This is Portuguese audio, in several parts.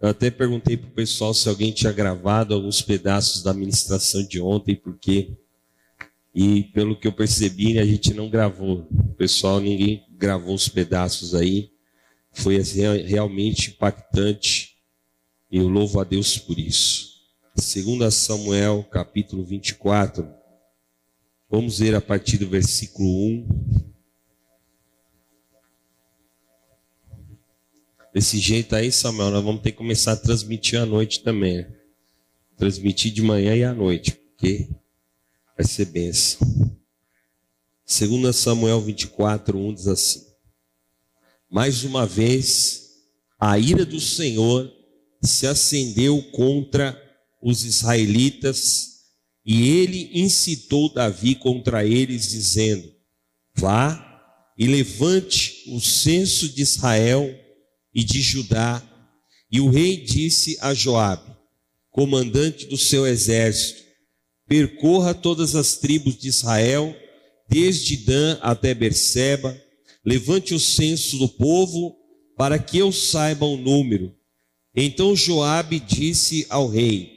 Eu até perguntei para o pessoal se alguém tinha gravado alguns pedaços da ministração de ontem, porque e pelo que eu percebi, a gente não gravou. O pessoal, ninguém gravou os pedaços aí. Foi assim, realmente impactante. E eu louvo a Deus por isso. Segundo Samuel, capítulo 24. Vamos ver a partir do versículo 1. Desse jeito aí, Samuel, nós vamos ter que começar a transmitir à noite também. Né? Transmitir de manhã e à noite, porque vai ser benção. Segundo Samuel 24, 1 diz assim: Mais uma vez, a ira do Senhor se acendeu contra os israelitas, e ele incitou Davi contra eles, dizendo: Vá e levante o censo de Israel e de Judá. E o rei disse a Joabe, comandante do seu exército: percorra todas as tribos de Israel, desde Dan até Berseba, levante o censo do povo, para que eu saiba o número. Então Joabe disse ao rei: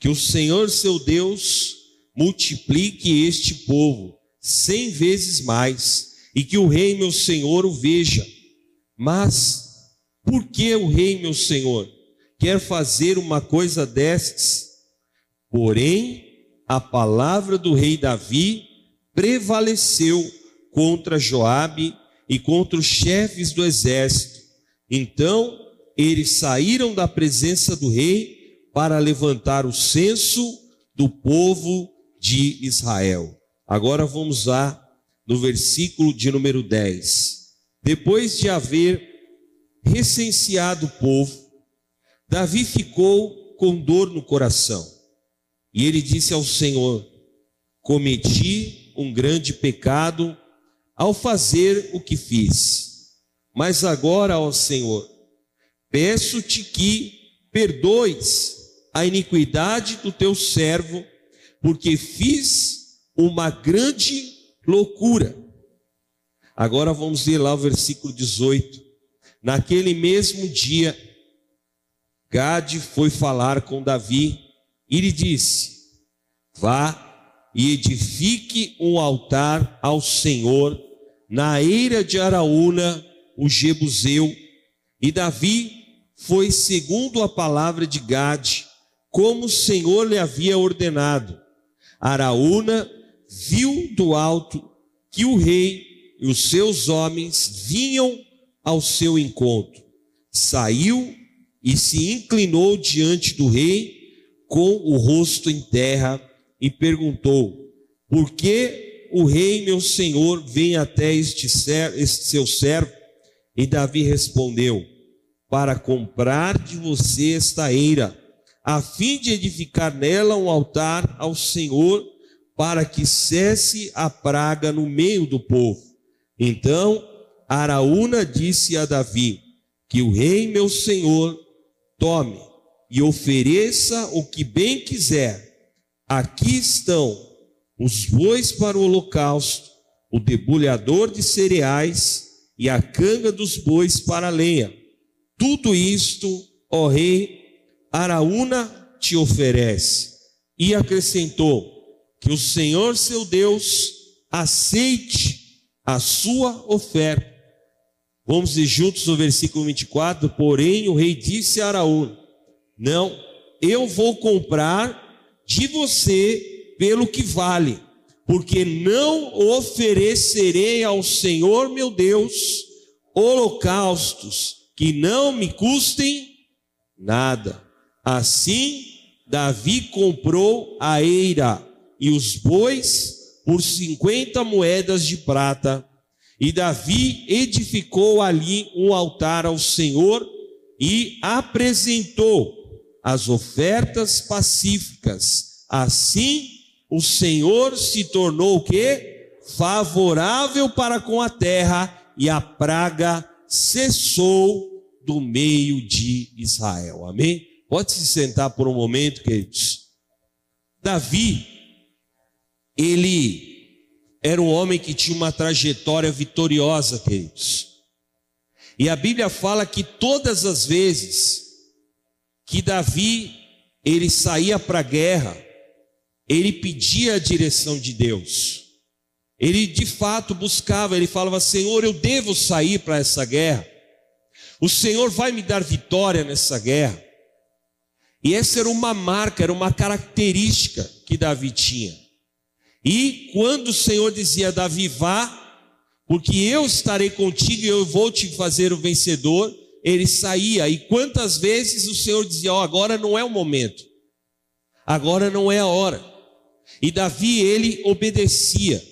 Que o Senhor seu Deus multiplique este povo cem vezes mais, e que o rei meu senhor o veja. Mas por que o rei meu senhor quer fazer uma coisa destas? Porém, a palavra do rei Davi prevaleceu contra Joabe e contra os chefes do exército. Então, eles saíram da presença do rei para levantar o censo do povo de Israel. Agora vamos lá no versículo de número 10. Depois de haver recenseado o povo, Davi ficou com dor no coração e ele disse ao Senhor: Cometi um grande pecado ao fazer o que fiz. Mas agora, ó Senhor, peço-te que perdoes a iniquidade do teu servo, porque fiz uma grande loucura. Agora vamos ler lá o versículo 18. Naquele mesmo dia, Gade foi falar com Davi e lhe disse: Vá e edifique um altar ao Senhor na eira de Araúna, o Jebuseu. E Davi foi segundo a palavra de Gade, como o Senhor lhe havia ordenado. Araúna viu do alto que o rei e os seus homens vinham ao seu encontro. Saiu e se inclinou diante do rei com o rosto em terra e perguntou: Por que o rei meu senhor vem até este, ser, este seu servo? E Davi respondeu: Para comprar de você esta eira, a fim de edificar nela um altar ao Senhor, para que cesse a praga no meio do povo. Então Araúna disse a Davi: Que o rei meu senhor tome e ofereça o que bem quiser. Aqui estão os bois para o holocausto, o debulhador de cereais e a canga dos bois para a lenha. Tudo isto, ó rei, Araúna te oferece. E acrescentou: que o Senhor seu Deus aceite a sua oferta. Vamos ir juntos no versículo 24. Porém, o rei disse a Araúna: não, eu vou comprar de você pelo que vale, porque não oferecerei ao Senhor meu Deus holocaustos que não me custem nada. Assim, Davi comprou a eira e os bois por cinquenta moedas de prata. E Davi edificou ali um altar ao Senhor e apresentou as ofertas pacíficas. Assim, o Senhor se tornou o que? Favorável para com a terra e a praga cessou do meio de Israel. Amém? Pode se sentar por um momento, queridos. Davi, ele era um homem que tinha uma trajetória vitoriosa, queridos. E a Bíblia fala que todas as vezes que Davi ele saía para a guerra, ele pedia a direção de Deus. Ele de fato buscava, ele falava: Senhor, eu devo sair para essa guerra. O Senhor vai me dar vitória nessa guerra. E essa era uma marca, era uma característica que Davi tinha. E quando o Senhor dizia: Davi, vá, porque eu estarei contigo e eu vou te fazer o vencedor, ele saía. E quantas vezes o Senhor dizia: oh, agora não é o momento, agora não é a hora. E Davi, ele obedecia.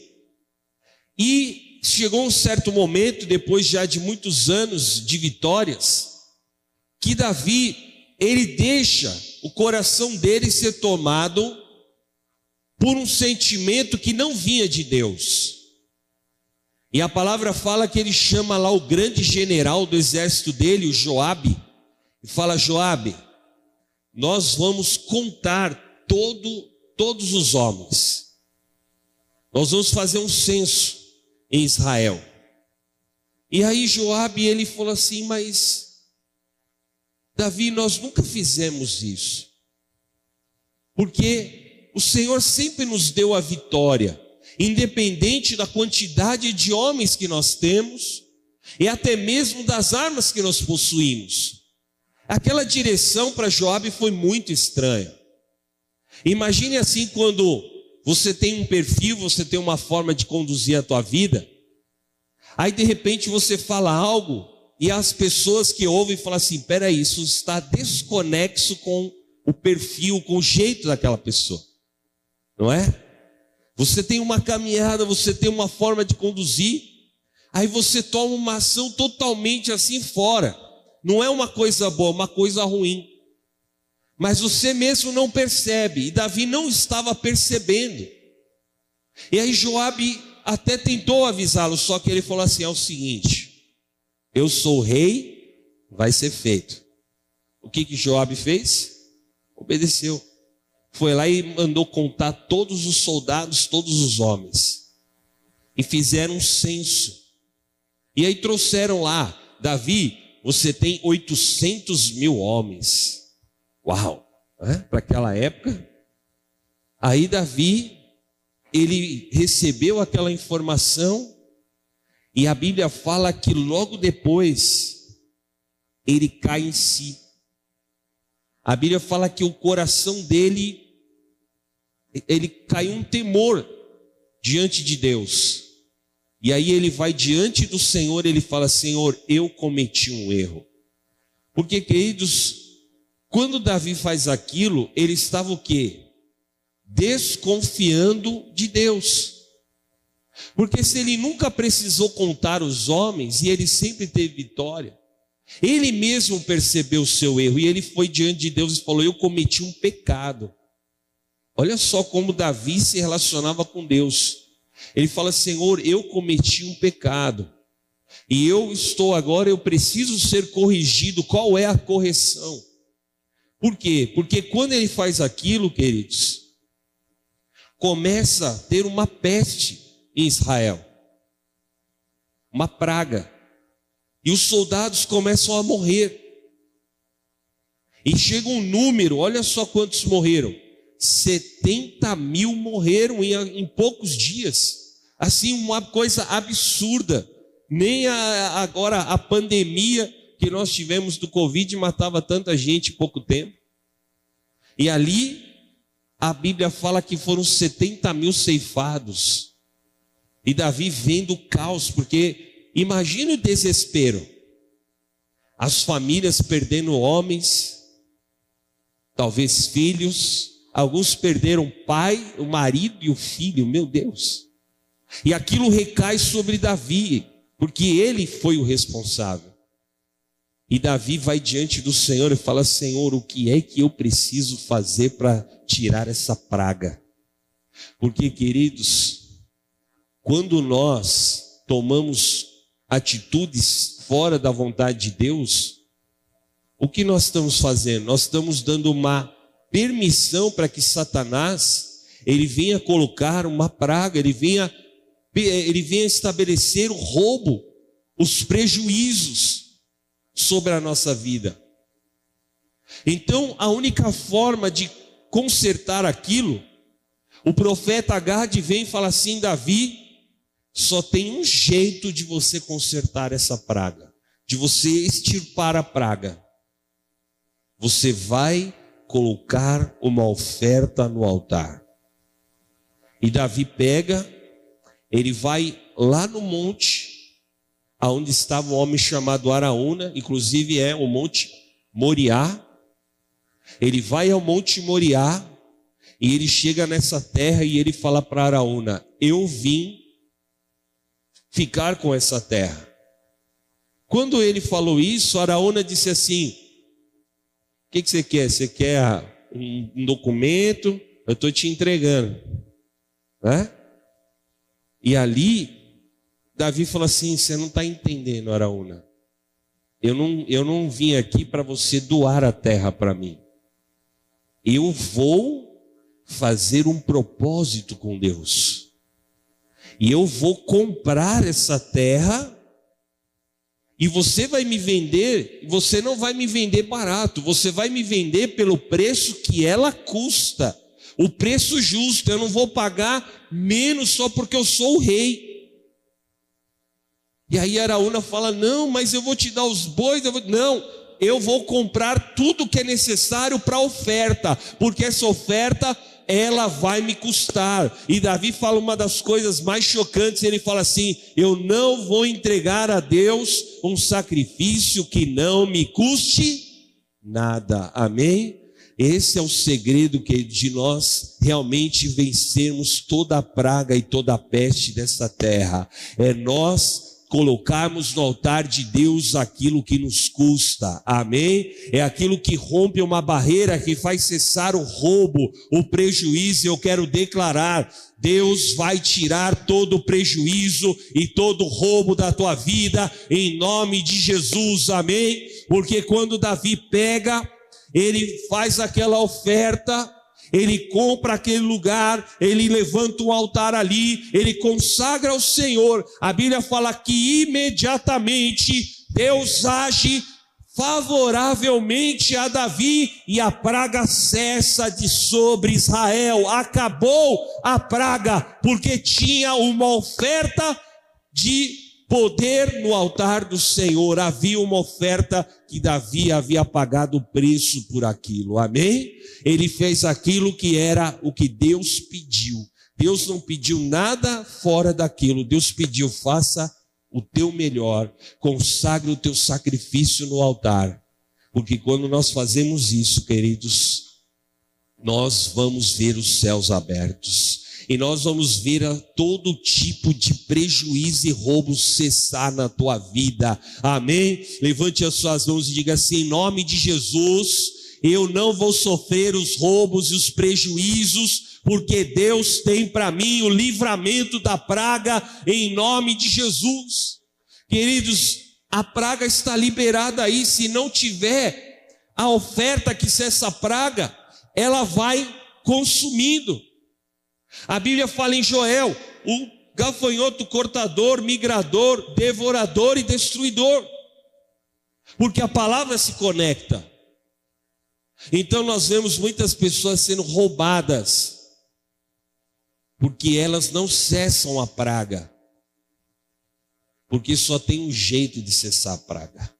E chegou um certo momento, depois já de muitos anos de vitórias, que Davi, ele deixa o coração dele ser tomado por um sentimento que não vinha de Deus. E a palavra fala que ele chama lá o grande general do exército dele, o Joabe, e fala: Joabe, nós vamos contar todo, todos os homens. Nós vamos fazer um censo em Israel. E aí Joabe ele falou assim: "Mas Davi, nós nunca fizemos isso. Porque o Senhor sempre nos deu a vitória, independente da quantidade de homens que nós temos e até mesmo das armas que nós possuímos. Aquela direção para Joabe foi muito estranha. Imagine assim quando você tem um perfil, você tem uma forma de conduzir a tua vida. Aí de repente você fala algo e as pessoas que ouvem falam assim: peraí, isso está desconexo com o perfil, com o jeito daquela pessoa, não é? Você tem uma caminhada, você tem uma forma de conduzir, aí você toma uma ação totalmente assim fora. Não é uma coisa boa, uma coisa ruim mas você mesmo não percebe, e Davi não estava percebendo. E aí Joabe até tentou avisá-lo, só que ele falou assim: é o seguinte, eu sou rei, vai ser feito. O que que Joabe fez? Obedeceu. Foi lá e mandou contar todos os soldados, todos os homens. E fizeram um censo. E aí trouxeram lá, Davi, você tem 800 mil homens. Uau! Né? Para aquela época. Aí Davi, ele recebeu aquela informação, e a Bíblia fala que logo depois ele cai em si. A Bíblia fala que o coração dele, ele caiu um temor diante de Deus. E aí ele vai diante do Senhor, ele fala: Senhor, eu cometi um erro. Porque, queridos, quando Davi faz aquilo, ele estava o quê? Desconfiando de Deus. Porque se ele nunca precisou contar os homens e ele sempre teve vitória, ele mesmo percebeu o seu erro e ele foi diante de Deus e falou: Eu cometi um pecado. Olha só como Davi se relacionava com Deus. Ele fala: Senhor, eu cometi um pecado. E eu estou agora, eu preciso ser corrigido. Qual é a correção? Por quê? Porque quando ele faz aquilo, queridos, começa a ter uma peste em Israel, uma praga, e os soldados começam a morrer. E chega um número, olha só quantos morreram: 70 mil morreram em, em poucos dias. Assim, uma coisa absurda. Nem a, agora a pandemia que nós tivemos do Covid matava tanta gente em pouco tempo. E ali a Bíblia fala que foram 70 mil ceifados. E Davi vendo o caos, porque imagine o desespero. As famílias perdendo homens, talvez filhos, alguns perderam o pai, o marido e o filho, meu Deus. E aquilo recai sobre Davi, porque ele foi o responsável. E Davi vai diante do Senhor e fala: Senhor, o que é que eu preciso fazer para tirar essa praga? Porque, queridos, quando nós tomamos atitudes fora da vontade de Deus, o que nós estamos fazendo? Nós estamos dando uma permissão para que Satanás ele venha colocar uma praga, ele venha ele venha estabelecer o roubo, os prejuízos sobre a nossa vida. Então, a única forma de consertar aquilo, o profeta Gad vem e fala assim: Davi, só tem um jeito de você consertar essa praga, de você extirpar a praga. Você vai colocar uma oferta no altar. E Davi pega, ele vai lá no monte, aonde estava um homem chamado Araúna, inclusive é o monte Moriá. Ele vai ao monte Moriá e ele chega nessa terra e ele fala para Araúna: Eu vim ficar com essa terra. Quando ele falou isso, Araúna disse assim: O que, que você quer? Você quer um documento? Eu estou te entregando. Né? E ali, Davi falou assim: Você não está entendendo, Araúna. Eu não, eu não vim aqui para você doar a terra para mim. Eu vou fazer um propósito com Deus e eu vou comprar essa terra e você vai me vender, você não vai me vender barato, você vai me vender pelo preço que ela custa, o preço justo, eu não vou pagar menos só porque eu sou o rei. E aí Araúna fala: Não, mas eu vou te dar os bois, eu vou... não, eu vou comprar tudo que é necessário para a oferta, porque essa oferta ela vai me custar. E Davi fala uma das coisas mais chocantes: ele fala assim: Eu não vou entregar a Deus um sacrifício que não me custe nada. Amém? Esse é o segredo que de nós realmente vencermos toda a praga e toda a peste dessa terra. É nós colocarmos no altar de Deus aquilo que nos custa, amém? É aquilo que rompe uma barreira, que faz cessar o roubo, o prejuízo. Eu quero declarar: Deus vai tirar todo o prejuízo e todo o roubo da tua vida, em nome de Jesus, amém? Porque quando Davi pega, ele faz aquela oferta, ele compra aquele lugar, ele levanta um altar ali, ele consagra ao Senhor. A Bíblia fala que imediatamente Deus age favoravelmente a Davi e a praga cessa de sobre Israel. Acabou a praga, porque tinha uma oferta de poder no altar do Senhor. Havia uma oferta que Davi havia pagado o preço por aquilo. Amém? Ele fez aquilo que era o que Deus pediu. Deus não pediu nada fora daquilo. Deus pediu: faça o teu melhor, consagre o teu sacrifício no altar. Porque quando nós fazemos isso, queridos, nós vamos ver os céus abertos e nós vamos ver todo tipo de prejuízo e roubo cessar na tua vida. Amém? Levante as suas mãos e diga assim: em nome de Jesus, eu não vou sofrer os roubos e os prejuízos, porque Deus tem para mim o livramento da praga em nome de Jesus. Queridos, a praga está liberada aí, se não tiver a oferta que cessa a praga, ela vai consumindo. A Bíblia fala em Joel: o gafanhoto cortador, migrador, devorador e destruidor. Porque a palavra se conecta. Então nós vemos muitas pessoas sendo roubadas, porque elas não cessam a praga, porque só tem um jeito de cessar a praga.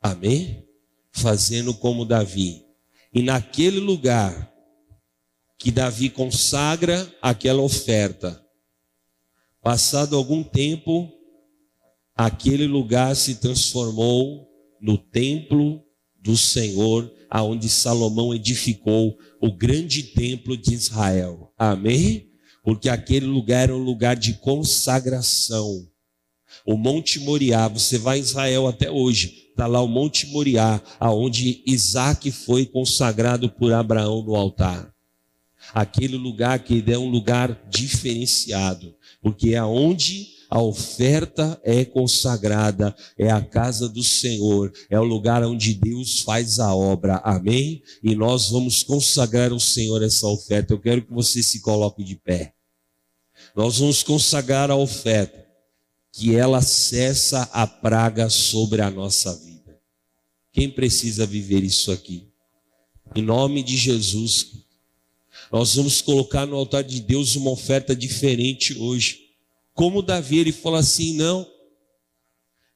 Amém? Fazendo como Davi. E naquele lugar que Davi consagra aquela oferta. Passado algum tempo, aquele lugar se transformou no templo do Senhor, aonde Salomão edificou o grande templo de Israel. Amém? Porque aquele lugar era um lugar de consagração. O Monte Moriá, você vai em Israel até hoje, está lá o Monte Moriá, aonde Isaac foi consagrado por Abraão no altar. Aquele lugar que é um lugar diferenciado, porque é onde a oferta é consagrada, é a casa do Senhor, é o lugar onde Deus faz a obra, amém? E nós vamos consagrar ao Senhor essa oferta. Eu quero que você se coloque de pé. Nós vamos consagrar a oferta, que ela cessa a praga sobre a nossa vida. Quem precisa viver isso aqui? Em nome de Jesus. Nós vamos colocar no altar de Deus uma oferta diferente hoje. Como Davi, ele fala assim: não,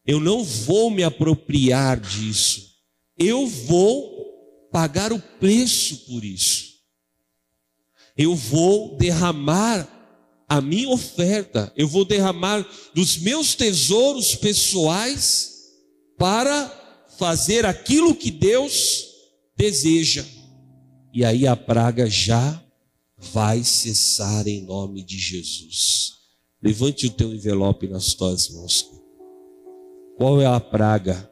eu não vou me apropriar disso, eu vou pagar o preço por isso. Eu vou derramar a minha oferta, eu vou derramar dos meus tesouros pessoais para fazer aquilo que Deus deseja. E aí a praga já vai cessar em nome de Jesus. Levante o teu envelope nas tuas mãos. Qual é a praga?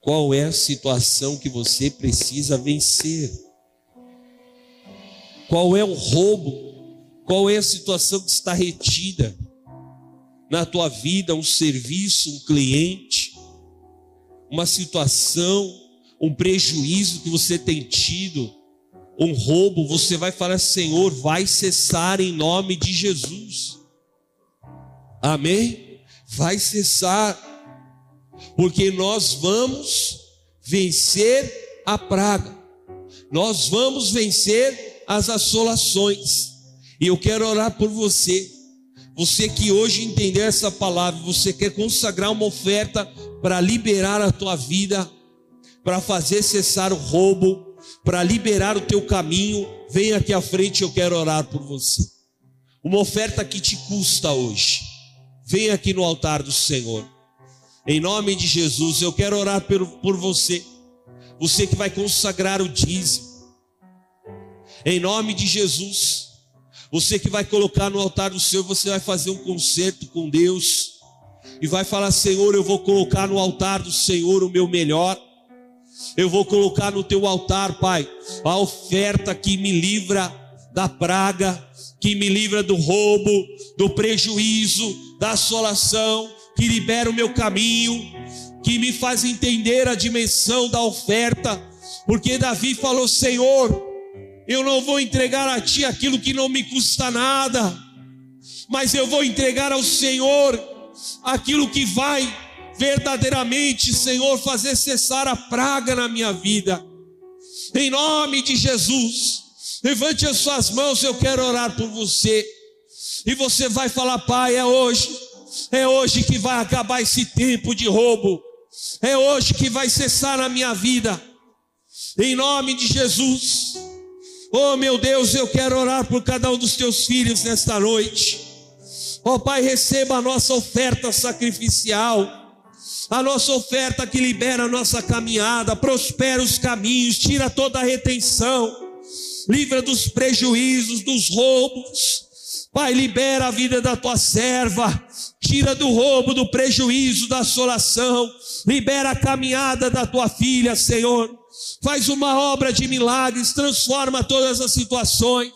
Qual é a situação que você precisa vencer? Qual é o roubo? Qual é a situação que está retida na tua vida? Um serviço, um cliente, uma situação, um prejuízo que você tem tido, um roubo, você vai falar: Senhor, vai cessar em nome de Jesus. Amém? Vai cessar, porque nós vamos vencer a praga, nós vamos vencer as assolações. E eu quero orar por você. Você que hoje entendeu essa palavra, você quer consagrar uma oferta para liberar a tua vida, para fazer cessar o roubo, para liberar o teu caminho, vem aqui à frente, eu quero orar por você. Uma oferta que te custa hoje. Vem aqui no altar do Senhor. Em nome de Jesus, eu quero orar por, por você. Você que vai consagrar o dízimo. Em nome de Jesus. Você que vai colocar no altar do Senhor, você vai fazer um concerto com Deus e vai falar: Senhor, eu vou colocar no altar do Senhor o meu melhor. Eu vou colocar no teu altar, Pai, a oferta que me livra da praga, que me livra do roubo, do prejuízo, da assolação, que libera o meu caminho, que me faz entender a dimensão da oferta, porque Davi falou: Senhor, eu não vou entregar a Ti aquilo que não me custa nada, mas eu vou entregar ao Senhor aquilo que vai verdadeiramente, Senhor, fazer cessar a praga na minha vida. Em nome de Jesus, levante as suas mãos, eu quero orar por você. E você vai falar, Pai, é hoje, é hoje que vai acabar esse tempo de roubo, é hoje que vai cessar na minha vida. Em nome de Jesus. Oh meu Deus, eu quero orar por cada um dos teus filhos nesta noite. Oh Pai, receba a nossa oferta sacrificial, a nossa oferta que libera a nossa caminhada, prospera os caminhos, tira toda a retenção, livra dos prejuízos, dos roubos. Pai, libera a vida da tua serva, tira do roubo, do prejuízo, da assolação, libera a caminhada da tua filha, Senhor. Faz uma obra de milagres, transforma todas as situações,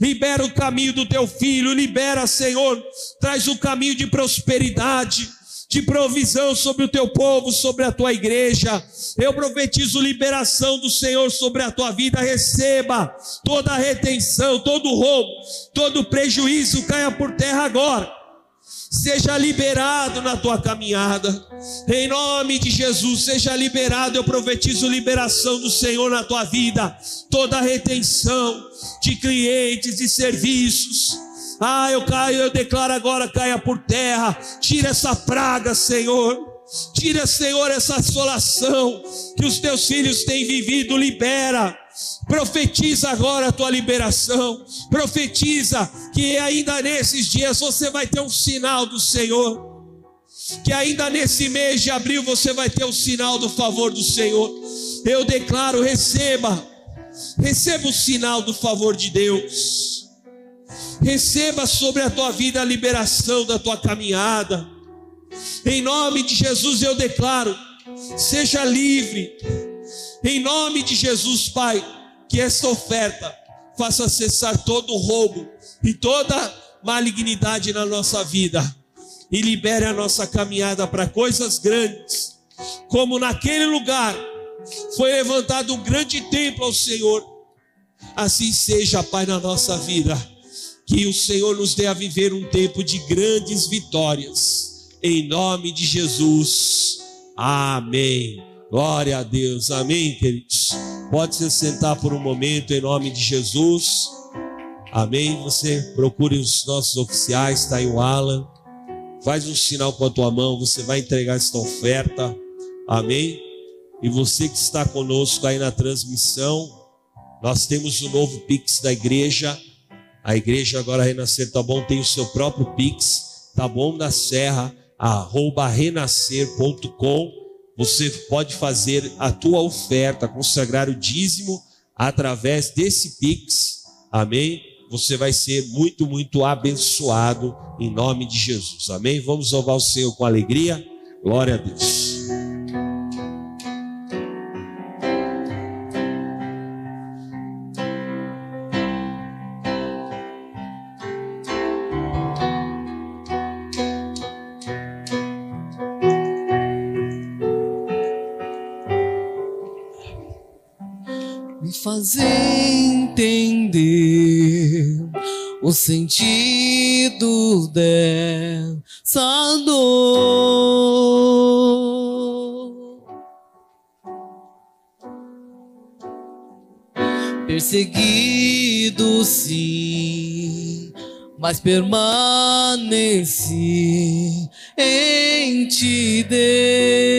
libera o caminho do teu filho, libera, Senhor, traz o caminho de prosperidade, de provisão sobre o teu povo, sobre a tua igreja. Eu profetizo liberação do Senhor sobre a tua vida. Receba toda a retenção, todo roubo, todo prejuízo caia por terra agora seja liberado na tua caminhada, em nome de Jesus, seja liberado. Eu profetizo liberação do Senhor na tua vida, toda retenção de clientes e serviços. Ah, eu caio, eu declaro agora, caia por terra, tira essa praga, Senhor. Tira, Senhor, essa assolação que os teus filhos têm vivido, libera Profetiza agora a tua liberação. Profetiza que ainda nesses dias você vai ter um sinal do Senhor. Que ainda nesse mês de abril você vai ter o um sinal do favor do Senhor. Eu declaro: receba, receba o sinal do favor de Deus. Receba sobre a tua vida a liberação da tua caminhada. Em nome de Jesus eu declaro: seja livre em nome de Jesus, Pai, que essa oferta faça cessar todo o roubo e toda malignidade na nossa vida e libere a nossa caminhada para coisas grandes, como naquele lugar foi levantado um grande templo ao Senhor. Assim seja, Pai, na nossa vida, que o Senhor nos dê a viver um tempo de grandes vitórias, em nome de Jesus. Amém. Glória a Deus. Amém, queridos. Pode se sentar por um momento em nome de Jesus. Amém. Você procure os nossos oficiais, está aí o Alan. Faz um sinal com a tua mão, você vai entregar esta oferta. Amém. E você que está conosco aí na transmissão, nós temos o novo Pix da igreja. A igreja agora Renascer Tá Bom tem o seu próprio Pix, Tá Bom da Serra, arroba renascer.com. Você pode fazer a tua oferta, consagrar o dízimo através desse Pix. Amém? Você vai ser muito, muito abençoado em nome de Jesus. Amém? Vamos louvar o Senhor com alegria. Glória a Deus. Faz entender o sentido dessa dor. Perseguido, sim, mas permaneci em ti, Deus.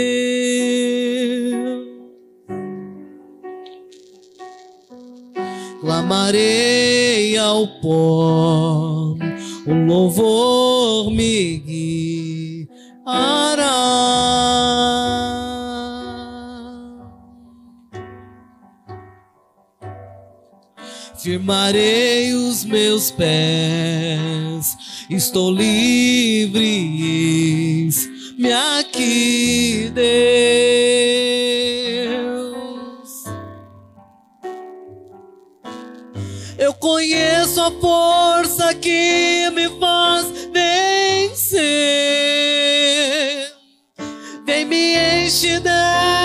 Clamarei ao pó, o louvor me guiará. Firmarei os meus pés, estou livre, me aqui. Conheço a força que me faz vencer. Vem me enche dela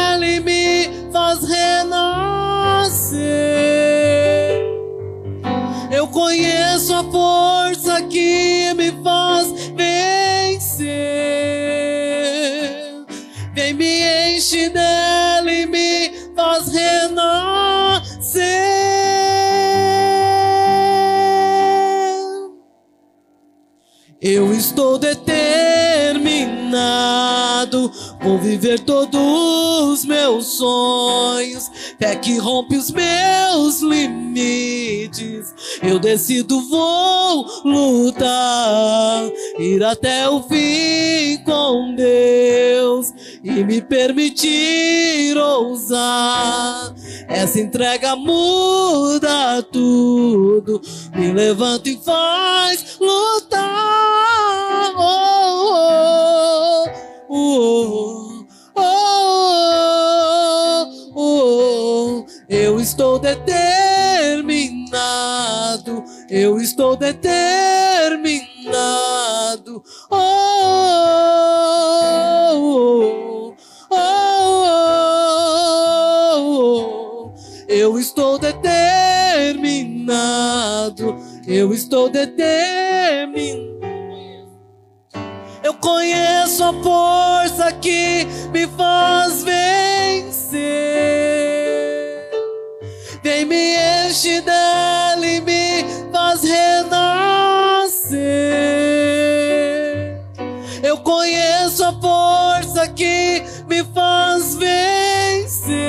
estou determinado, vou viver todos os meus sonhos, fé que rompe os meus limites. Eu decido, vou lutar, ir até o fim com Deus e me permitir ousar. Essa entrega muda tudo, me levanta e faz lutar. Oh, oh, oh, eu estou determinado, eu estou determinado. Oh, oh, eu estou determinado, eu estou determinado. Conheço a força que me faz vencer. Vem me enche dela e me faz renascer. Eu conheço a força que me faz vencer.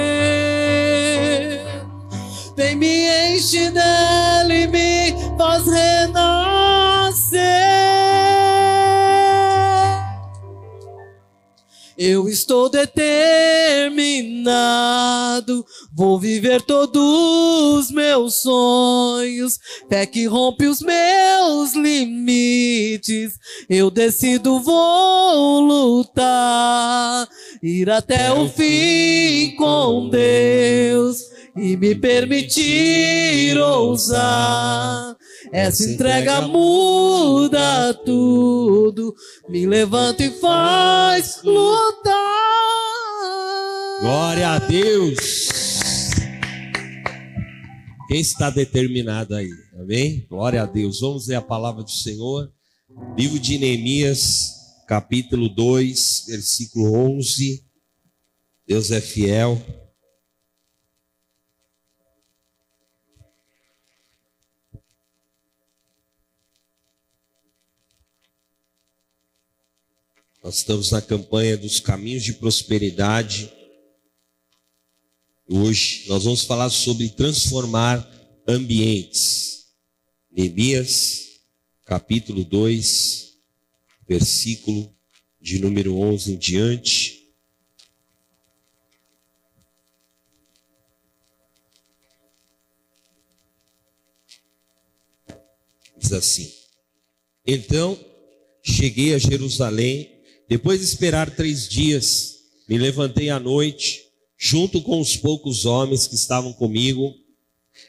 Vem me enche dela Eu estou determinado, vou viver todos os meus sonhos, fé que rompe os meus limites. Eu decido, vou lutar, ir até o fim com Deus e me permitir ousar. Essa entrega muda tudo, me levanta e faz lutar. Glória a Deus. Quem está determinado aí? Amém? Glória a Deus. Vamos ler a palavra do Senhor. Livro de Neemias, capítulo 2, versículo 11. Deus é fiel. Nós estamos na campanha dos caminhos de prosperidade. Hoje nós vamos falar sobre transformar ambientes. Neemias, capítulo 2, versículo de número 11 em diante. Diz assim: Então cheguei a Jerusalém, depois de esperar três dias, me levantei à noite, junto com os poucos homens que estavam comigo,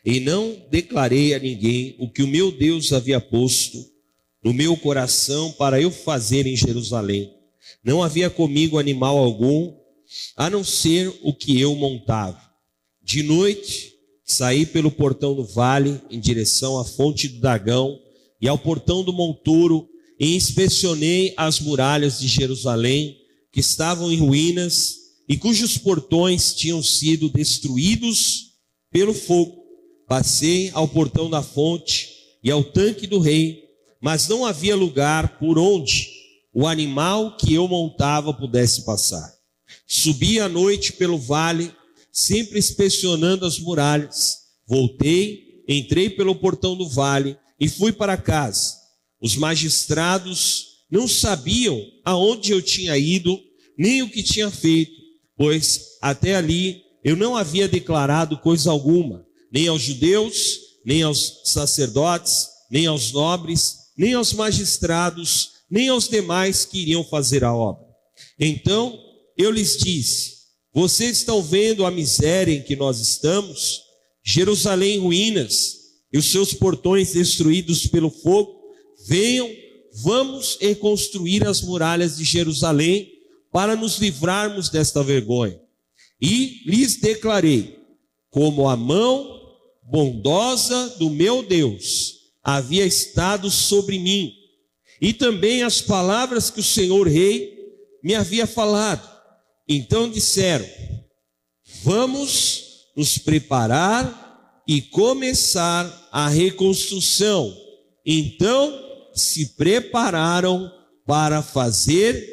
e não declarei a ninguém o que o meu Deus havia posto no meu coração para eu fazer em Jerusalém. Não havia comigo animal algum, a não ser o que eu montava. De noite, saí pelo portão do vale em direção à fonte do Dagão e ao portão do monturo e inspecionei as muralhas de Jerusalém que estavam em ruínas e cujos portões tinham sido destruídos pelo fogo. Passei ao portão da fonte e ao tanque do rei, mas não havia lugar por onde o animal que eu montava pudesse passar. Subi à noite pelo vale, sempre inspecionando as muralhas. Voltei, entrei pelo portão do vale e fui para casa. Os magistrados não sabiam aonde eu tinha ido, nem o que tinha feito, pois até ali eu não havia declarado coisa alguma, nem aos judeus, nem aos sacerdotes, nem aos nobres, nem aos magistrados, nem aos demais que iriam fazer a obra. Então eu lhes disse: Vocês estão vendo a miséria em que nós estamos? Jerusalém em ruínas e os seus portões destruídos pelo fogo. Venham, vamos reconstruir as muralhas de Jerusalém para nos livrarmos desta vergonha. E lhes declarei: como a mão bondosa do meu Deus havia estado sobre mim, e também as palavras que o Senhor Rei me havia falado. Então disseram: Vamos nos preparar e começar a reconstrução. Então se prepararam para fazer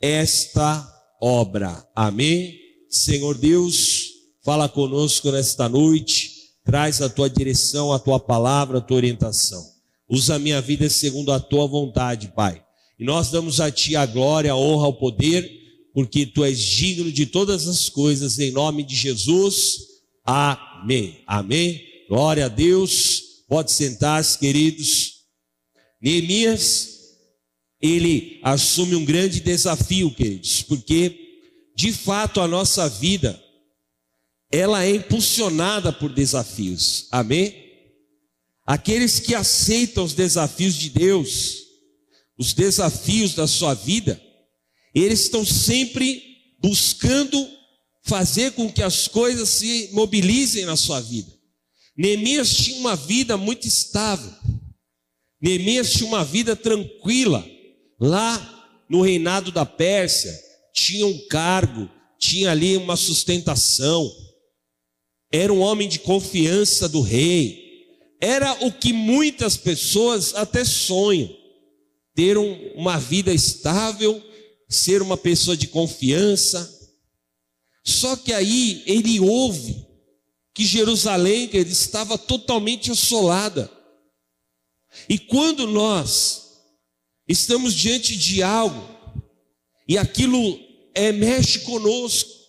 esta obra. Amém? Senhor Deus, fala conosco nesta noite, traz a tua direção, a tua palavra, a tua orientação. Usa a minha vida segundo a tua vontade, Pai. E nós damos a ti a glória, a honra, o poder, porque tu és digno de todas as coisas, em nome de Jesus. Amém. Amém. Glória a Deus. Pode sentar-se, queridos. Neemias, ele assume um grande desafio, queridos, porque de fato a nossa vida ela é impulsionada por desafios. Amém? Aqueles que aceitam os desafios de Deus, os desafios da sua vida, eles estão sempre buscando fazer com que as coisas se mobilizem na sua vida. Neemias tinha uma vida muito estável. Neemias tinha uma vida tranquila. Lá no reinado da Pérsia, tinha um cargo, tinha ali uma sustentação. Era um homem de confiança do rei era o que muitas pessoas até sonham: ter um, uma vida estável, ser uma pessoa de confiança. Só que aí ele ouve que Jerusalém ele estava totalmente assolada. E quando nós estamos diante de algo e aquilo é, mexe conosco,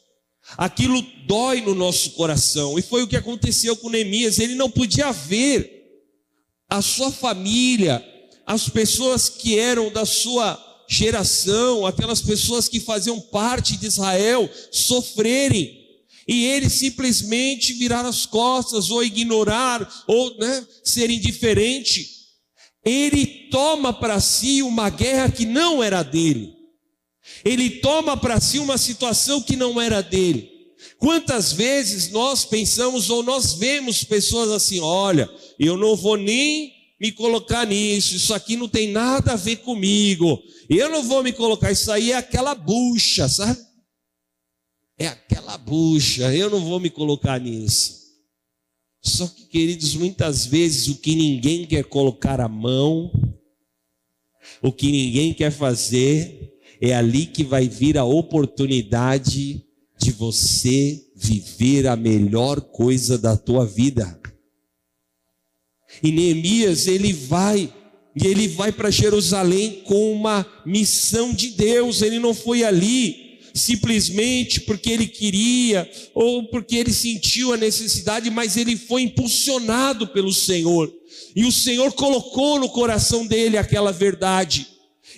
Aquilo dói no nosso coração. E foi o que aconteceu com Neemias. Ele não podia ver a sua família, as pessoas que eram da sua geração, aquelas pessoas que faziam parte de Israel, sofrerem. E ele simplesmente virar as costas, ou ignorar, ou né, ser indiferente. Ele toma para si uma guerra que não era dele. Ele toma para si uma situação que não era dele. Quantas vezes nós pensamos ou nós vemos pessoas assim: olha, eu não vou nem me colocar nisso, isso aqui não tem nada a ver comigo, eu não vou me colocar, isso aí é aquela bucha, sabe? é aquela bucha, eu não vou me colocar nisso. Só que, queridos, muitas vezes o que ninguém quer colocar a mão, o que ninguém quer fazer, é ali que vai vir a oportunidade de você viver a melhor coisa da tua vida. E Neemias, ele vai, e ele vai para Jerusalém com uma missão de Deus, ele não foi ali simplesmente porque ele queria ou porque ele sentiu a necessidade, mas ele foi impulsionado pelo Senhor. E o Senhor colocou no coração dele aquela verdade.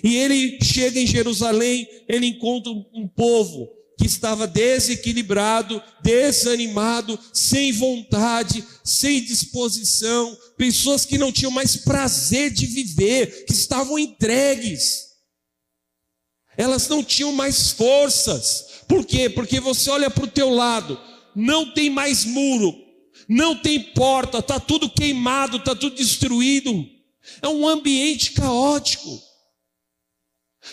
E ele chega em Jerusalém, ele encontra um povo que estava desequilibrado, desanimado, sem vontade, sem disposição, pessoas que não tinham mais prazer de viver, que estavam entregues. Elas não tinham mais forças. Por quê? Porque você olha para o teu lado, não tem mais muro, não tem porta, está tudo queimado, está tudo destruído. É um ambiente caótico.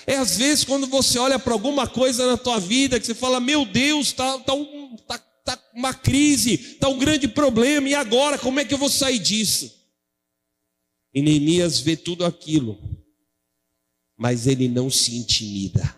É às vezes quando você olha para alguma coisa na tua vida que você fala, meu Deus, está tá um, tá, tá uma crise, está um grande problema, e agora como é que eu vou sair disso? E Neemias vê tudo aquilo, mas ele não se intimida.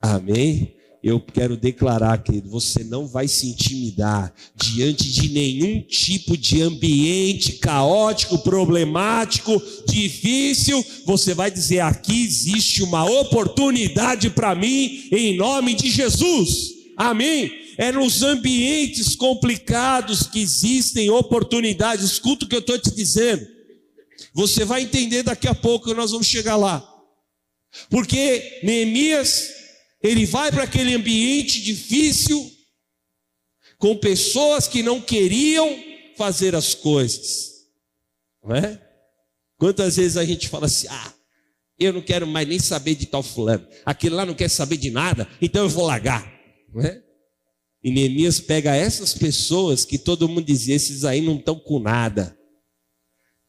Amém? eu quero declarar, querido, você não vai se intimidar diante de nenhum tipo de ambiente caótico, problemático, difícil. Você vai dizer: aqui existe uma oportunidade para mim, em nome de Jesus. Amém? É nos ambientes complicados que existem oportunidades. Escuta o que eu estou te dizendo. Você vai entender daqui a pouco, nós vamos chegar lá. Porque Neemias ele vai para aquele ambiente difícil, com pessoas que não queriam fazer as coisas, não é? Quantas vezes a gente fala assim: ah, eu não quero mais nem saber de tal fulano, aquele lá não quer saber de nada, então eu vou largar, não é? E Neemias pega essas pessoas que todo mundo dizia: esses aí não estão com nada.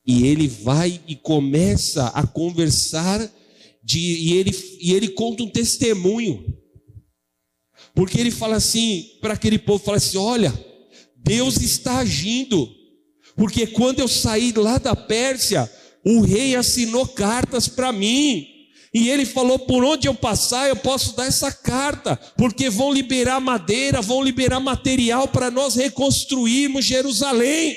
E ele vai e começa a conversar de, e, ele, e ele conta um testemunho. Porque ele fala assim, para aquele povo, fala assim: olha, Deus está agindo. Porque quando eu saí lá da Pérsia, o rei assinou cartas para mim. E ele falou: por onde eu passar, eu posso dar essa carta, porque vão liberar madeira, vão liberar material para nós reconstruirmos Jerusalém.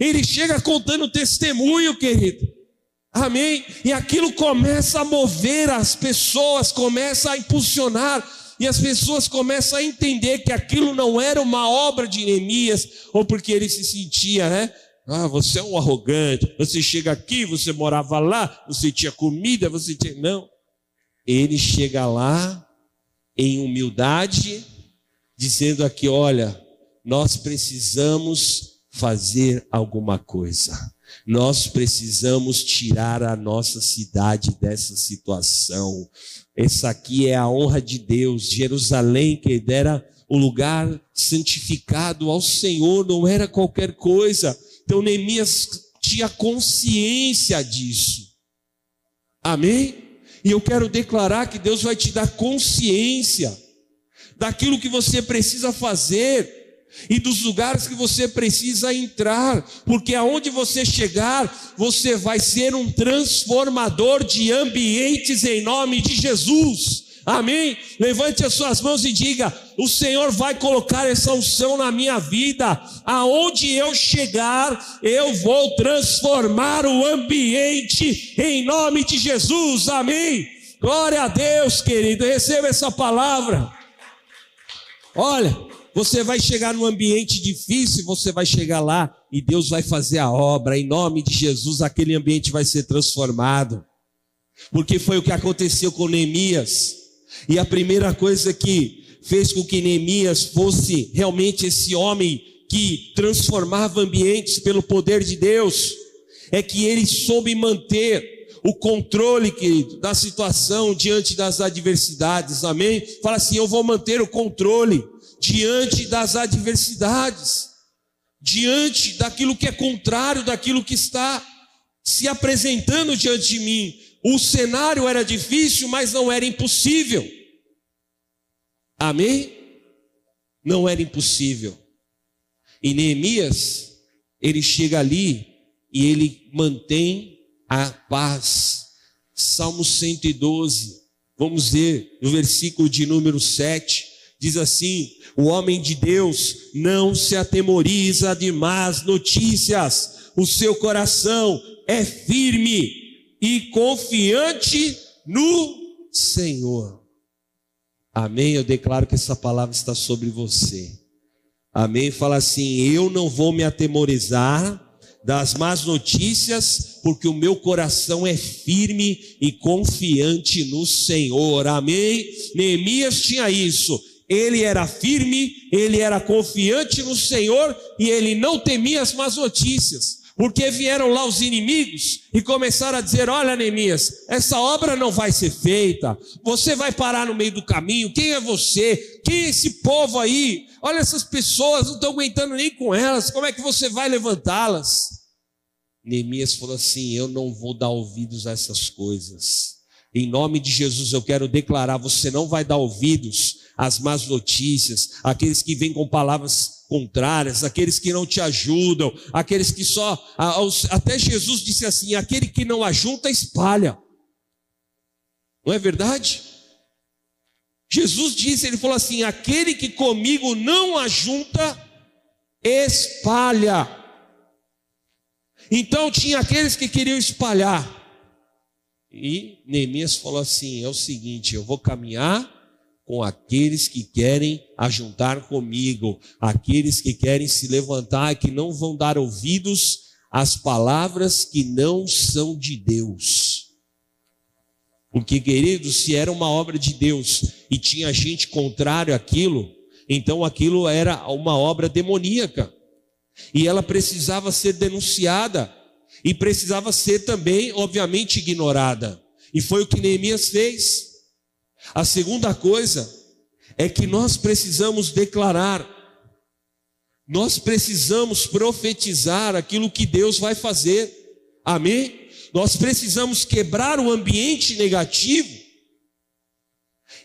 Ele chega contando testemunho, querido. Amém? E aquilo começa a mover as pessoas, começa a impulsionar, e as pessoas começam a entender que aquilo não era uma obra de Neemias, ou porque ele se sentia, né? Ah, você é um arrogante, você chega aqui, você morava lá, você tinha comida, você tinha. Não. Ele chega lá em humildade, dizendo aqui: olha, nós precisamos fazer alguma coisa. Nós precisamos tirar a nossa cidade dessa situação. Essa aqui é a honra de Deus. Jerusalém, que era o lugar santificado ao Senhor, não era qualquer coisa. Então Neemias tinha consciência disso. Amém? E eu quero declarar que Deus vai te dar consciência daquilo que você precisa fazer e dos lugares que você precisa entrar, porque aonde você chegar, você vai ser um transformador de ambientes em nome de Jesus. Amém? Levante as suas mãos e diga: O Senhor vai colocar essa unção na minha vida. Aonde eu chegar, eu vou transformar o ambiente em nome de Jesus. Amém? Glória a Deus, querido. Receba essa palavra. Olha, você vai chegar num ambiente difícil, você vai chegar lá e Deus vai fazer a obra, em nome de Jesus, aquele ambiente vai ser transformado. Porque foi o que aconteceu com Neemias. E a primeira coisa que fez com que Neemias fosse realmente esse homem que transformava ambientes pelo poder de Deus, é que ele soube manter o controle, querido, da situação diante das adversidades, amém? Fala assim: eu vou manter o controle diante das adversidades, diante daquilo que é contrário daquilo que está se apresentando diante de mim. O cenário era difícil, mas não era impossível. Amém? não era impossível. E Neemias, ele chega ali e ele mantém a paz. Salmo 112, vamos ver no versículo de número 7, diz assim: O homem de Deus não se atemoriza de más notícias, o seu coração é firme e confiante no Senhor. Amém? Eu declaro que essa palavra está sobre você. Amém? Fala assim: Eu não vou me atemorizar das más notícias, porque o meu coração é firme e confiante no Senhor. Amém? Neemias tinha isso. Ele era firme, ele era confiante no Senhor e ele não temia as más notícias. Porque vieram lá os inimigos e começaram a dizer: Olha, Neemias, essa obra não vai ser feita, você vai parar no meio do caminho. Quem é você? Quem é esse povo aí? Olha, essas pessoas não estão aguentando nem com elas, como é que você vai levantá-las? Neemias falou assim: Eu não vou dar ouvidos a essas coisas. Em nome de Jesus, eu quero declarar: você não vai dar ouvidos às más notícias, aqueles que vêm com palavras contrárias, aqueles que não te ajudam, aqueles que só. Até Jesus disse assim: aquele que não ajunta, espalha. Não é verdade? Jesus disse, ele falou assim: aquele que comigo não ajunta, espalha. Então tinha aqueles que queriam espalhar. E Neemias falou assim: é o seguinte, eu vou caminhar com aqueles que querem ajuntar comigo, aqueles que querem se levantar, que não vão dar ouvidos às palavras que não são de Deus. Porque, queridos, se era uma obra de Deus e tinha gente contrário àquilo, então aquilo era uma obra demoníaca. E ela precisava ser denunciada e precisava ser também, obviamente, ignorada. E foi o que Neemias fez. A segunda coisa é que nós precisamos declarar, nós precisamos profetizar aquilo que Deus vai fazer, amém? Nós precisamos quebrar o ambiente negativo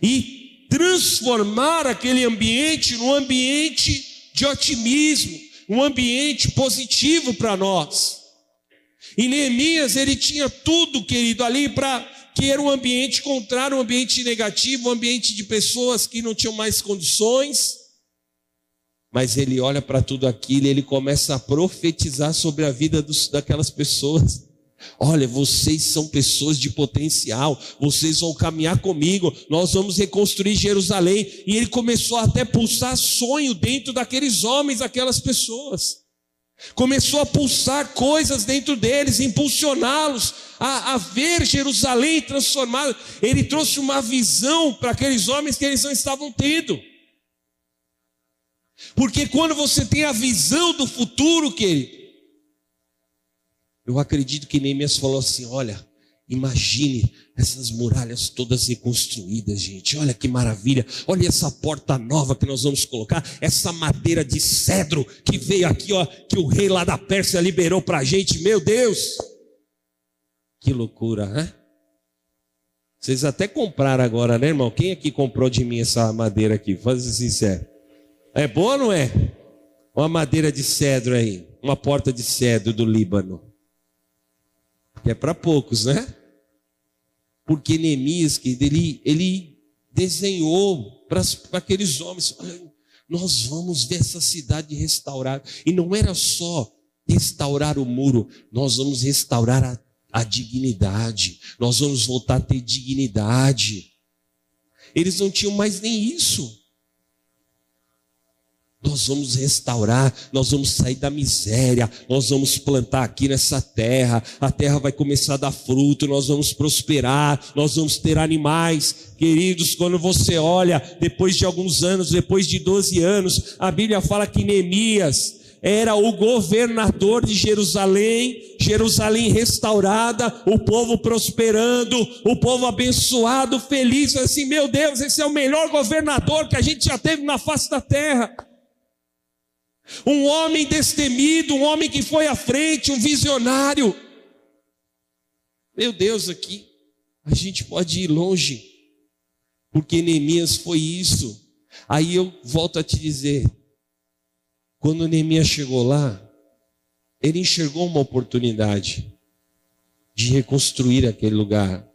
e transformar aquele ambiente num ambiente de otimismo, um ambiente positivo para nós. E Neemias, ele tinha tudo, querido, ali para que era um ambiente contrário, um ambiente negativo, um ambiente de pessoas que não tinham mais condições. Mas ele olha para tudo aquilo e ele começa a profetizar sobre a vida dos, daquelas pessoas. Olha, vocês são pessoas de potencial, vocês vão caminhar comigo, nós vamos reconstruir Jerusalém. E ele começou até a pulsar sonho dentro daqueles homens, aquelas pessoas. Começou a pulsar coisas dentro deles, impulsioná-los a, a, ver Jerusalém transformada. Ele trouxe uma visão para aqueles homens que eles não estavam tendo. Porque quando você tem a visão do futuro, querido, eu acredito que Neemias falou assim: olha, Imagine essas muralhas todas reconstruídas, gente. Olha que maravilha. Olha essa porta nova que nós vamos colocar. Essa madeira de cedro que veio aqui, ó, que o rei lá da Pérsia liberou para a gente. Meu Deus! Que loucura, né? Vocês até compraram agora, né, irmão? Quem aqui comprou de mim essa madeira aqui? Faz sincero. É boa ou não é? Uma madeira de cedro aí. Uma porta de cedro do Líbano que é para poucos, né? Porque Neemias, ele, ele desenhou para aqueles homens, nós vamos ver essa cidade restaurada. E não era só restaurar o muro, nós vamos restaurar a, a dignidade, nós vamos voltar a ter dignidade. Eles não tinham mais nem isso. Nós vamos restaurar, nós vamos sair da miséria, nós vamos plantar aqui nessa terra, a terra vai começar a dar fruto, nós vamos prosperar, nós vamos ter animais. Queridos, quando você olha, depois de alguns anos, depois de 12 anos, a Bíblia fala que Neemias era o governador de Jerusalém, Jerusalém restaurada, o povo prosperando, o povo abençoado, feliz, assim, meu Deus, esse é o melhor governador que a gente já teve na face da terra. Um homem destemido, um homem que foi à frente, um visionário. Meu Deus, aqui a gente pode ir longe, porque Neemias foi isso. Aí eu volto a te dizer: quando Neemias chegou lá, ele enxergou uma oportunidade de reconstruir aquele lugar.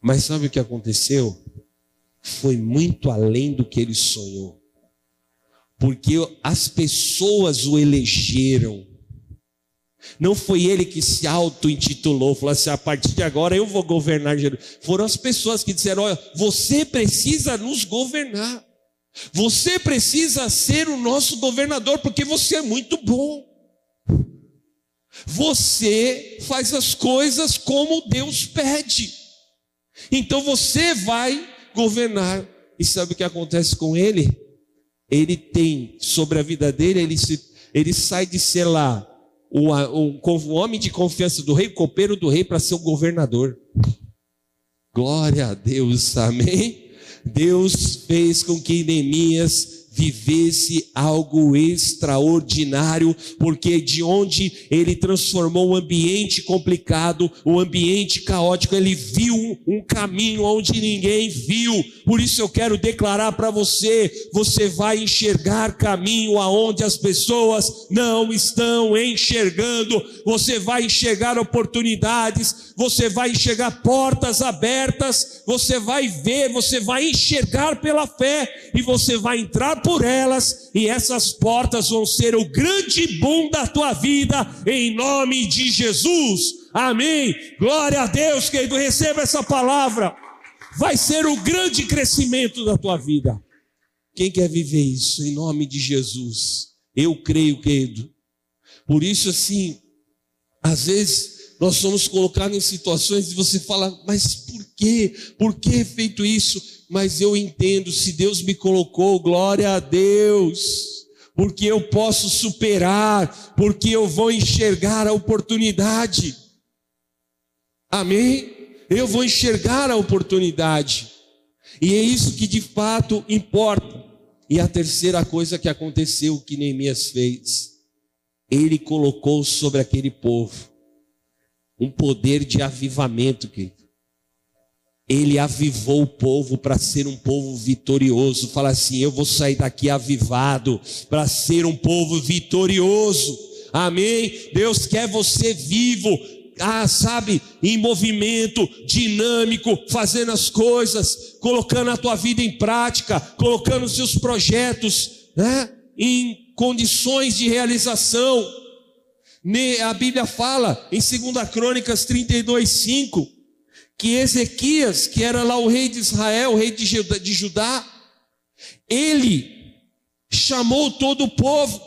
Mas sabe o que aconteceu? Foi muito além do que ele sonhou. Porque as pessoas o elegeram. Não foi ele que se auto-intitulou, falou assim: a partir de agora eu vou governar Jerusalém. Foram as pessoas que disseram: olha, você precisa nos governar. Você precisa ser o nosso governador, porque você é muito bom. Você faz as coisas como Deus pede. Então você vai governar. E sabe o que acontece com ele? Ele tem sobre a vida dele, ele, se, ele sai de ser lá o, o, o homem de confiança do rei, o copeiro do rei, para ser o governador. Glória a Deus, amém? Deus fez com que Neemias vivesse algo extraordinário, porque de onde ele transformou o ambiente complicado, o ambiente caótico, ele viu um caminho onde ninguém viu. Por isso eu quero declarar para você: você vai enxergar caminho aonde as pessoas não estão enxergando, você vai enxergar oportunidades, você vai enxergar portas abertas, você vai ver, você vai enxergar pela fé e você vai entrar por elas, e essas portas vão ser o grande boom da tua vida, em nome de Jesus. Amém. Glória a Deus, querido. Receba essa palavra. Vai ser o grande crescimento da tua vida. Quem quer viver isso? Em nome de Jesus. Eu creio, querido. Por isso, assim, às vezes nós somos colocados em situações de você fala, mas por quê? Por que feito isso? Mas eu entendo, se Deus me colocou, glória a Deus, porque eu posso superar, porque eu vou enxergar a oportunidade. Amém? Eu vou enxergar a oportunidade. E é isso que de fato importa. E a terceira coisa que aconteceu que Neemias fez, ele colocou sobre aquele povo um poder de avivamento, querido ele avivou o povo para ser um povo vitorioso. Fala assim: eu vou sair daqui avivado para ser um povo vitorioso. Amém? Deus quer você vivo, ah, sabe, em movimento, dinâmico, fazendo as coisas, colocando a tua vida em prática, colocando os seus projetos né, em condições de realização. A Bíblia fala em 2 Crônicas 32, 5 que Ezequias, que era lá o rei de Israel, o rei de Judá, ele chamou todo o povo,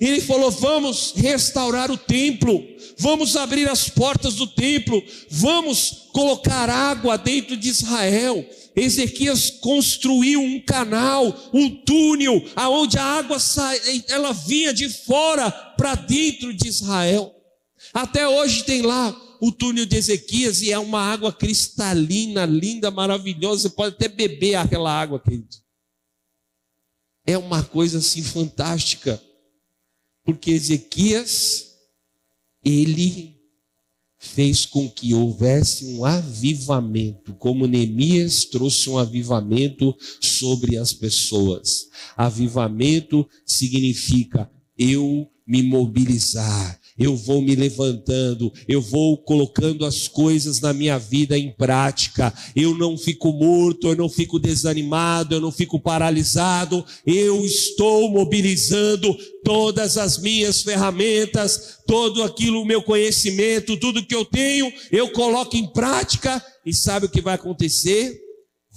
ele falou: vamos restaurar o templo, vamos abrir as portas do templo, vamos colocar água dentro de Israel. Ezequias construiu um canal, um túnel, aonde a água ela vinha de fora para dentro de Israel. Até hoje tem lá o túnel de Ezequias e é uma água cristalina, linda, maravilhosa. Você pode até beber aquela água, querido. É uma coisa assim fantástica. Porque Ezequias, ele fez com que houvesse um avivamento, como Neemias trouxe um avivamento sobre as pessoas. Avivamento significa eu me mobilizar, eu vou me levantando, eu vou colocando as coisas na minha vida em prática. Eu não fico morto, eu não fico desanimado, eu não fico paralisado. Eu estou mobilizando todas as minhas ferramentas, todo aquilo, o meu conhecimento, tudo que eu tenho, eu coloco em prática. E sabe o que vai acontecer?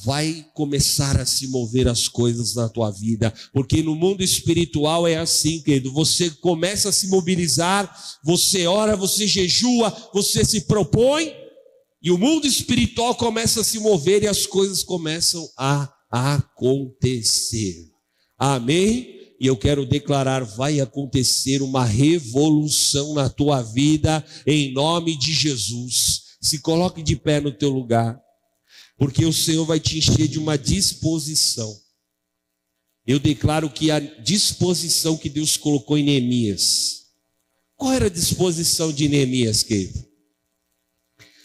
Vai começar a se mover as coisas na tua vida, porque no mundo espiritual é assim, querido. Você começa a se mobilizar, você ora, você jejua, você se propõe, e o mundo espiritual começa a se mover e as coisas começam a acontecer. Amém? E eu quero declarar: vai acontecer uma revolução na tua vida, em nome de Jesus. Se coloque de pé no teu lugar porque o Senhor vai te encher de uma disposição. Eu declaro que a disposição que Deus colocou em Neemias. Qual era a disposição de Neemias, querido?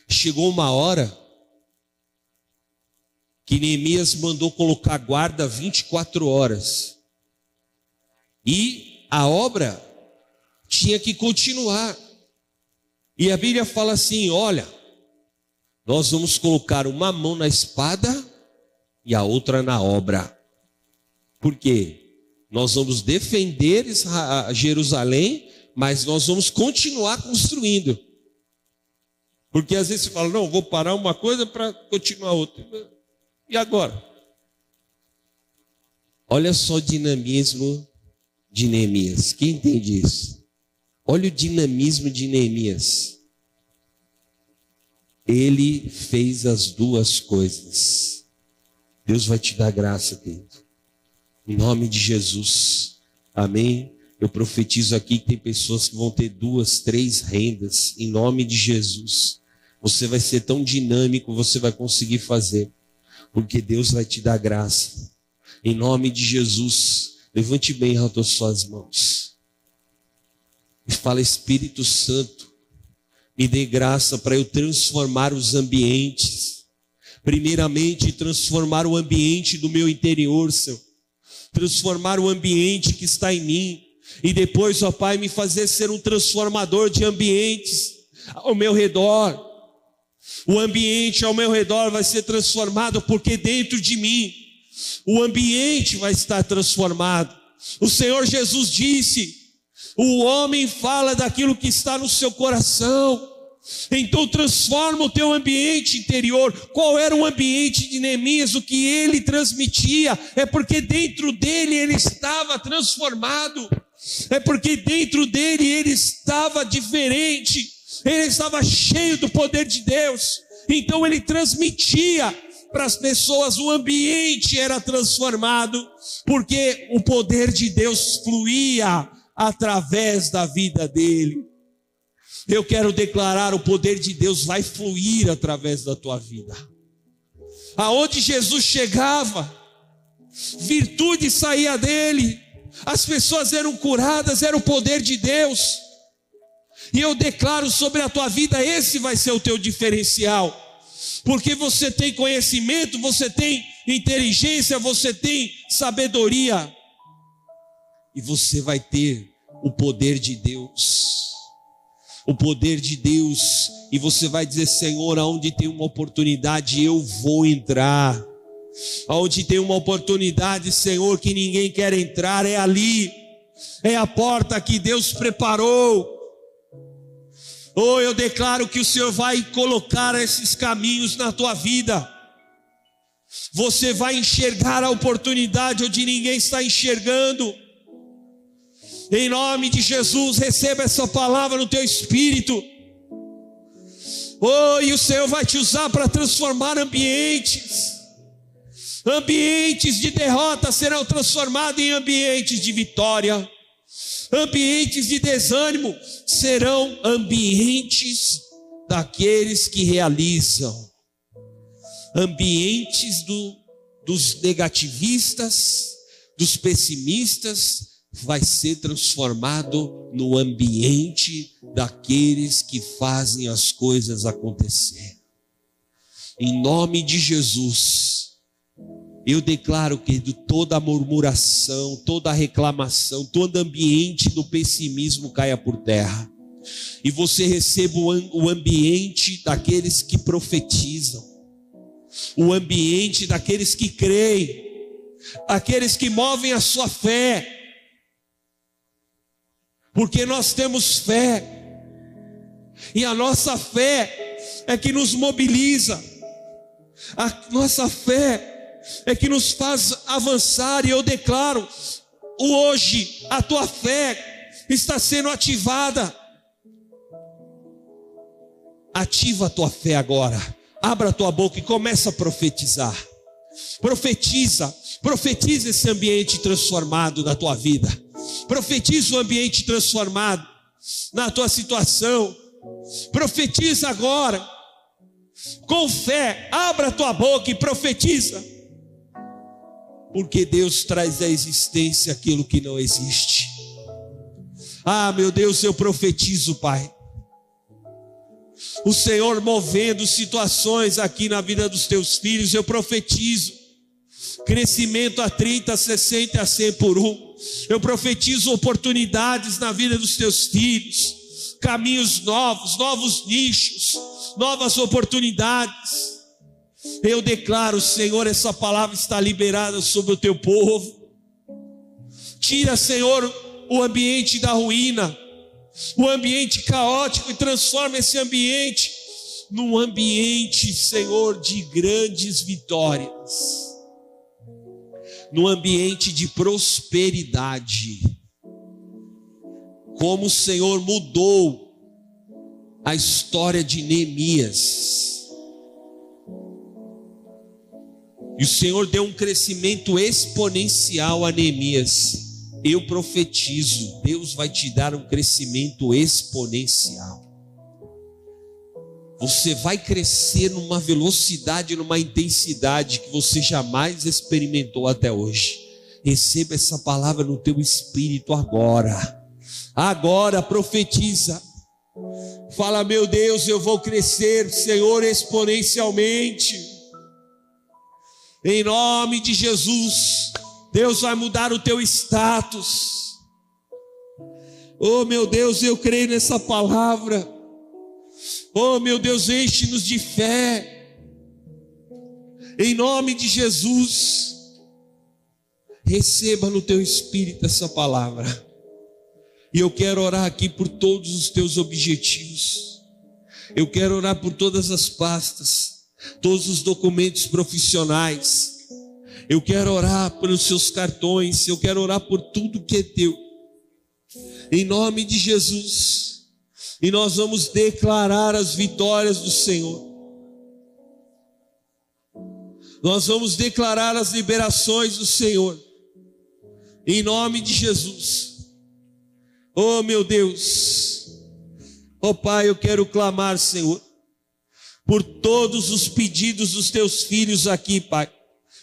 Chegou uma hora que Neemias mandou colocar guarda 24 horas. E a obra tinha que continuar. E a Bíblia fala assim: olha, nós vamos colocar uma mão na espada e a outra na obra. Por quê? Nós vamos defender Jerusalém, mas nós vamos continuar construindo. Porque às vezes você fala, não, vou parar uma coisa para continuar outra. E agora? Olha só o dinamismo de Neemias. Quem entende isso? Olha o dinamismo de Neemias. Ele fez as duas coisas. Deus vai te dar graça, querido. Em nome de Jesus. Amém. Eu profetizo aqui que tem pessoas que vão ter duas, três rendas. Em nome de Jesus. Você vai ser tão dinâmico, você vai conseguir fazer. Porque Deus vai te dar graça. Em nome de Jesus. Levante bem as suas mãos. E fala, Espírito Santo, me dê graça para eu transformar os ambientes. Primeiramente, transformar o ambiente do meu interior, Senhor. Transformar o ambiente que está em mim. E depois, ó Pai, me fazer ser um transformador de ambientes ao meu redor. O ambiente ao meu redor vai ser transformado, porque dentro de mim o ambiente vai estar transformado. O Senhor Jesus disse: o homem fala daquilo que está no seu coração. Então transforma o teu ambiente interior. Qual era o ambiente de Neemias? O que ele transmitia é porque dentro dele ele estava transformado. É porque dentro dele ele estava diferente ele estava cheio do poder de Deus, então ele transmitia para as pessoas, o ambiente era transformado, porque o poder de Deus fluía através da vida dele. Eu quero declarar: o poder de Deus vai fluir através da tua vida. Aonde Jesus chegava, virtude saía dele, as pessoas eram curadas, era o poder de Deus. E eu declaro sobre a tua vida: esse vai ser o teu diferencial. Porque você tem conhecimento, você tem inteligência, você tem sabedoria. E você vai ter o poder de Deus. O poder de Deus. E você vai dizer: Senhor, aonde tem uma oportunidade, eu vou entrar. Aonde tem uma oportunidade, Senhor, que ninguém quer entrar, é ali. É a porta que Deus preparou. Oh, eu declaro que o Senhor vai colocar esses caminhos na tua vida. Você vai enxergar a oportunidade onde ninguém está enxergando. Em nome de Jesus, receba essa palavra no teu espírito. Oh, e o Senhor vai te usar para transformar ambientes. Ambientes de derrota serão transformados em ambientes de vitória. Ambientes de desânimo serão ambientes daqueles que realizam. Ambientes do, dos negativistas, dos pessimistas, vai ser transformado no ambiente daqueles que fazem as coisas acontecer. Em nome de Jesus, eu declaro que toda murmuração, toda reclamação, todo ambiente do pessimismo caia por terra. E você receba o ambiente daqueles que profetizam, o ambiente daqueles que creem, aqueles que movem a sua fé, porque nós temos fé, e a nossa fé é que nos mobiliza, a nossa fé é que nos faz avançar, e eu declaro: hoje a tua fé está sendo ativada. Ativa a tua fé agora. Abra a tua boca e começa a profetizar. Profetiza, profetiza esse ambiente transformado na tua vida. Profetiza o ambiente transformado na tua situação. Profetiza agora. Com fé, abra tua boca e profetiza porque Deus traz à existência aquilo que não existe. Ah, meu Deus, eu profetizo, Pai. O Senhor movendo situações aqui na vida dos teus filhos, eu profetizo crescimento a 30, a 60, a 100 por um. Eu profetizo oportunidades na vida dos teus filhos, caminhos novos, novos nichos, novas oportunidades. Eu declaro, Senhor, essa palavra está liberada sobre o teu povo. Tira, Senhor, o ambiente da ruína, o ambiente caótico e transforma esse ambiente num ambiente, Senhor, de grandes vitórias, num ambiente de prosperidade. Como o Senhor mudou a história de Neemias. E o Senhor deu um crescimento exponencial a Neemias eu profetizo, Deus vai te dar um crescimento exponencial. Você vai crescer numa velocidade, numa intensidade que você jamais experimentou até hoje. Receba essa palavra no teu espírito agora. Agora profetiza. Fala, meu Deus, eu vou crescer, Senhor, exponencialmente. Em nome de Jesus. Deus vai mudar o teu status. Oh, meu Deus, eu creio nessa palavra. Oh, meu Deus, enche-nos de fé. Em nome de Jesus. Receba no teu espírito essa palavra. E eu quero orar aqui por todos os teus objetivos. Eu quero orar por todas as pastas, todos os documentos profissionais eu quero orar pelos seus cartões, eu quero orar por tudo que é teu. Em nome de Jesus. E nós vamos declarar as vitórias do Senhor. Nós vamos declarar as liberações do Senhor. Em nome de Jesus. Oh, meu Deus. Oh, Pai, eu quero clamar, Senhor, por todos os pedidos dos teus filhos aqui, Pai.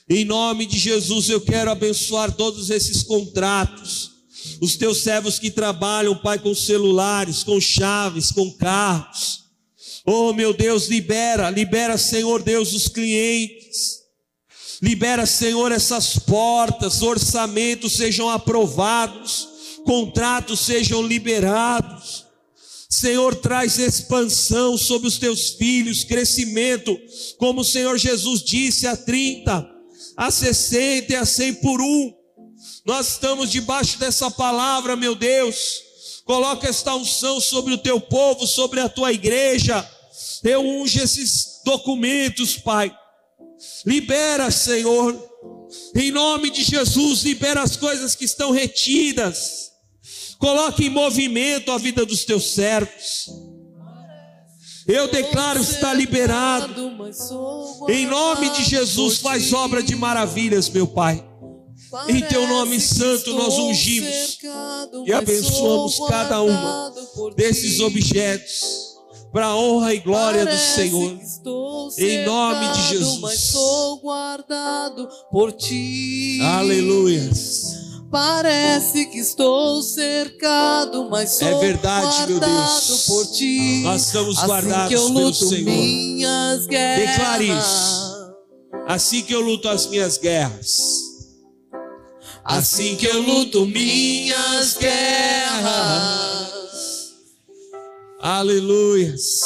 Em nome de Jesus, eu quero abençoar todos esses contratos. Os teus servos que trabalham, Pai, com celulares, com chaves, com carros. Oh, meu Deus, libera, libera, Senhor Deus, os clientes. Libera, Senhor, essas portas, orçamentos sejam aprovados, contratos sejam liberados. Senhor, traz expansão sobre os teus filhos, crescimento, como o Senhor Jesus disse a 30, a 60 e a 100 por um. Nós estamos debaixo dessa palavra, meu Deus. Coloca esta unção sobre o teu povo, sobre a tua igreja. Eu unge esses documentos, Pai. Libera, Senhor. Em nome de Jesus, libera as coisas que estão retidas. Coloque em movimento a vida dos teus servos. Eu declaro está liberado. Em nome de Jesus, faz obra de maravilhas, meu Pai. Em teu nome santo nós ungimos e abençoamos cada um desses objetos para a honra e glória do Senhor. Em nome de Jesus. Aleluia. Parece que estou cercado, mas sou é verdade, meu Deus. por ti. Nós estamos assim guardados que eu pelo luto Senhor. Minhas guerras. Declare isso. Assim que eu luto as minhas guerras. Assim que eu luto minhas guerras. Aleluias.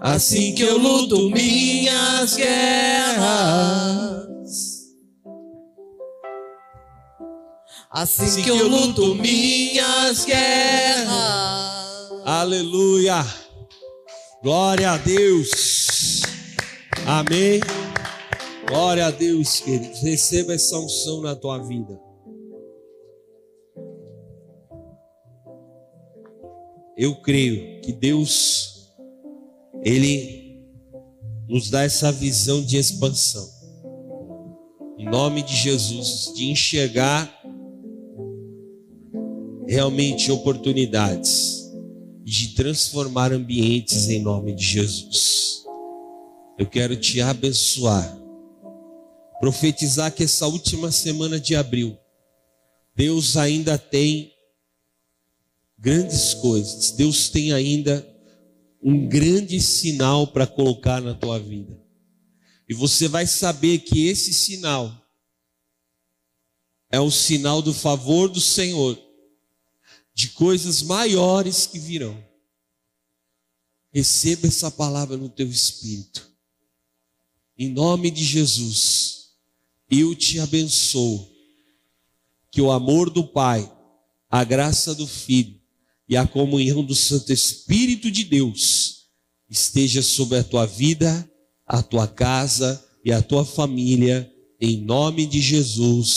Assim que eu luto minhas guerras. Assim que eu luto minhas guerras. Aleluia. Glória a Deus. Amém. Glória a Deus, queridos. Receba essa unção na tua vida. Eu creio que Deus, Ele nos dá essa visão de expansão. Em nome de Jesus, de enxergar realmente oportunidades de transformar ambientes em nome de Jesus. Eu quero te abençoar, profetizar que essa última semana de abril, Deus ainda tem grandes coisas, Deus tem ainda um grande sinal para colocar na tua vida. E você vai saber que esse sinal é o sinal do favor do Senhor, de coisas maiores que virão. Receba essa palavra no teu espírito. Em nome de Jesus, eu te abençoo. Que o amor do Pai, a graça do Filho e a comunhão do Santo Espírito de Deus esteja sobre a tua vida, a tua casa e a tua família, em nome de Jesus.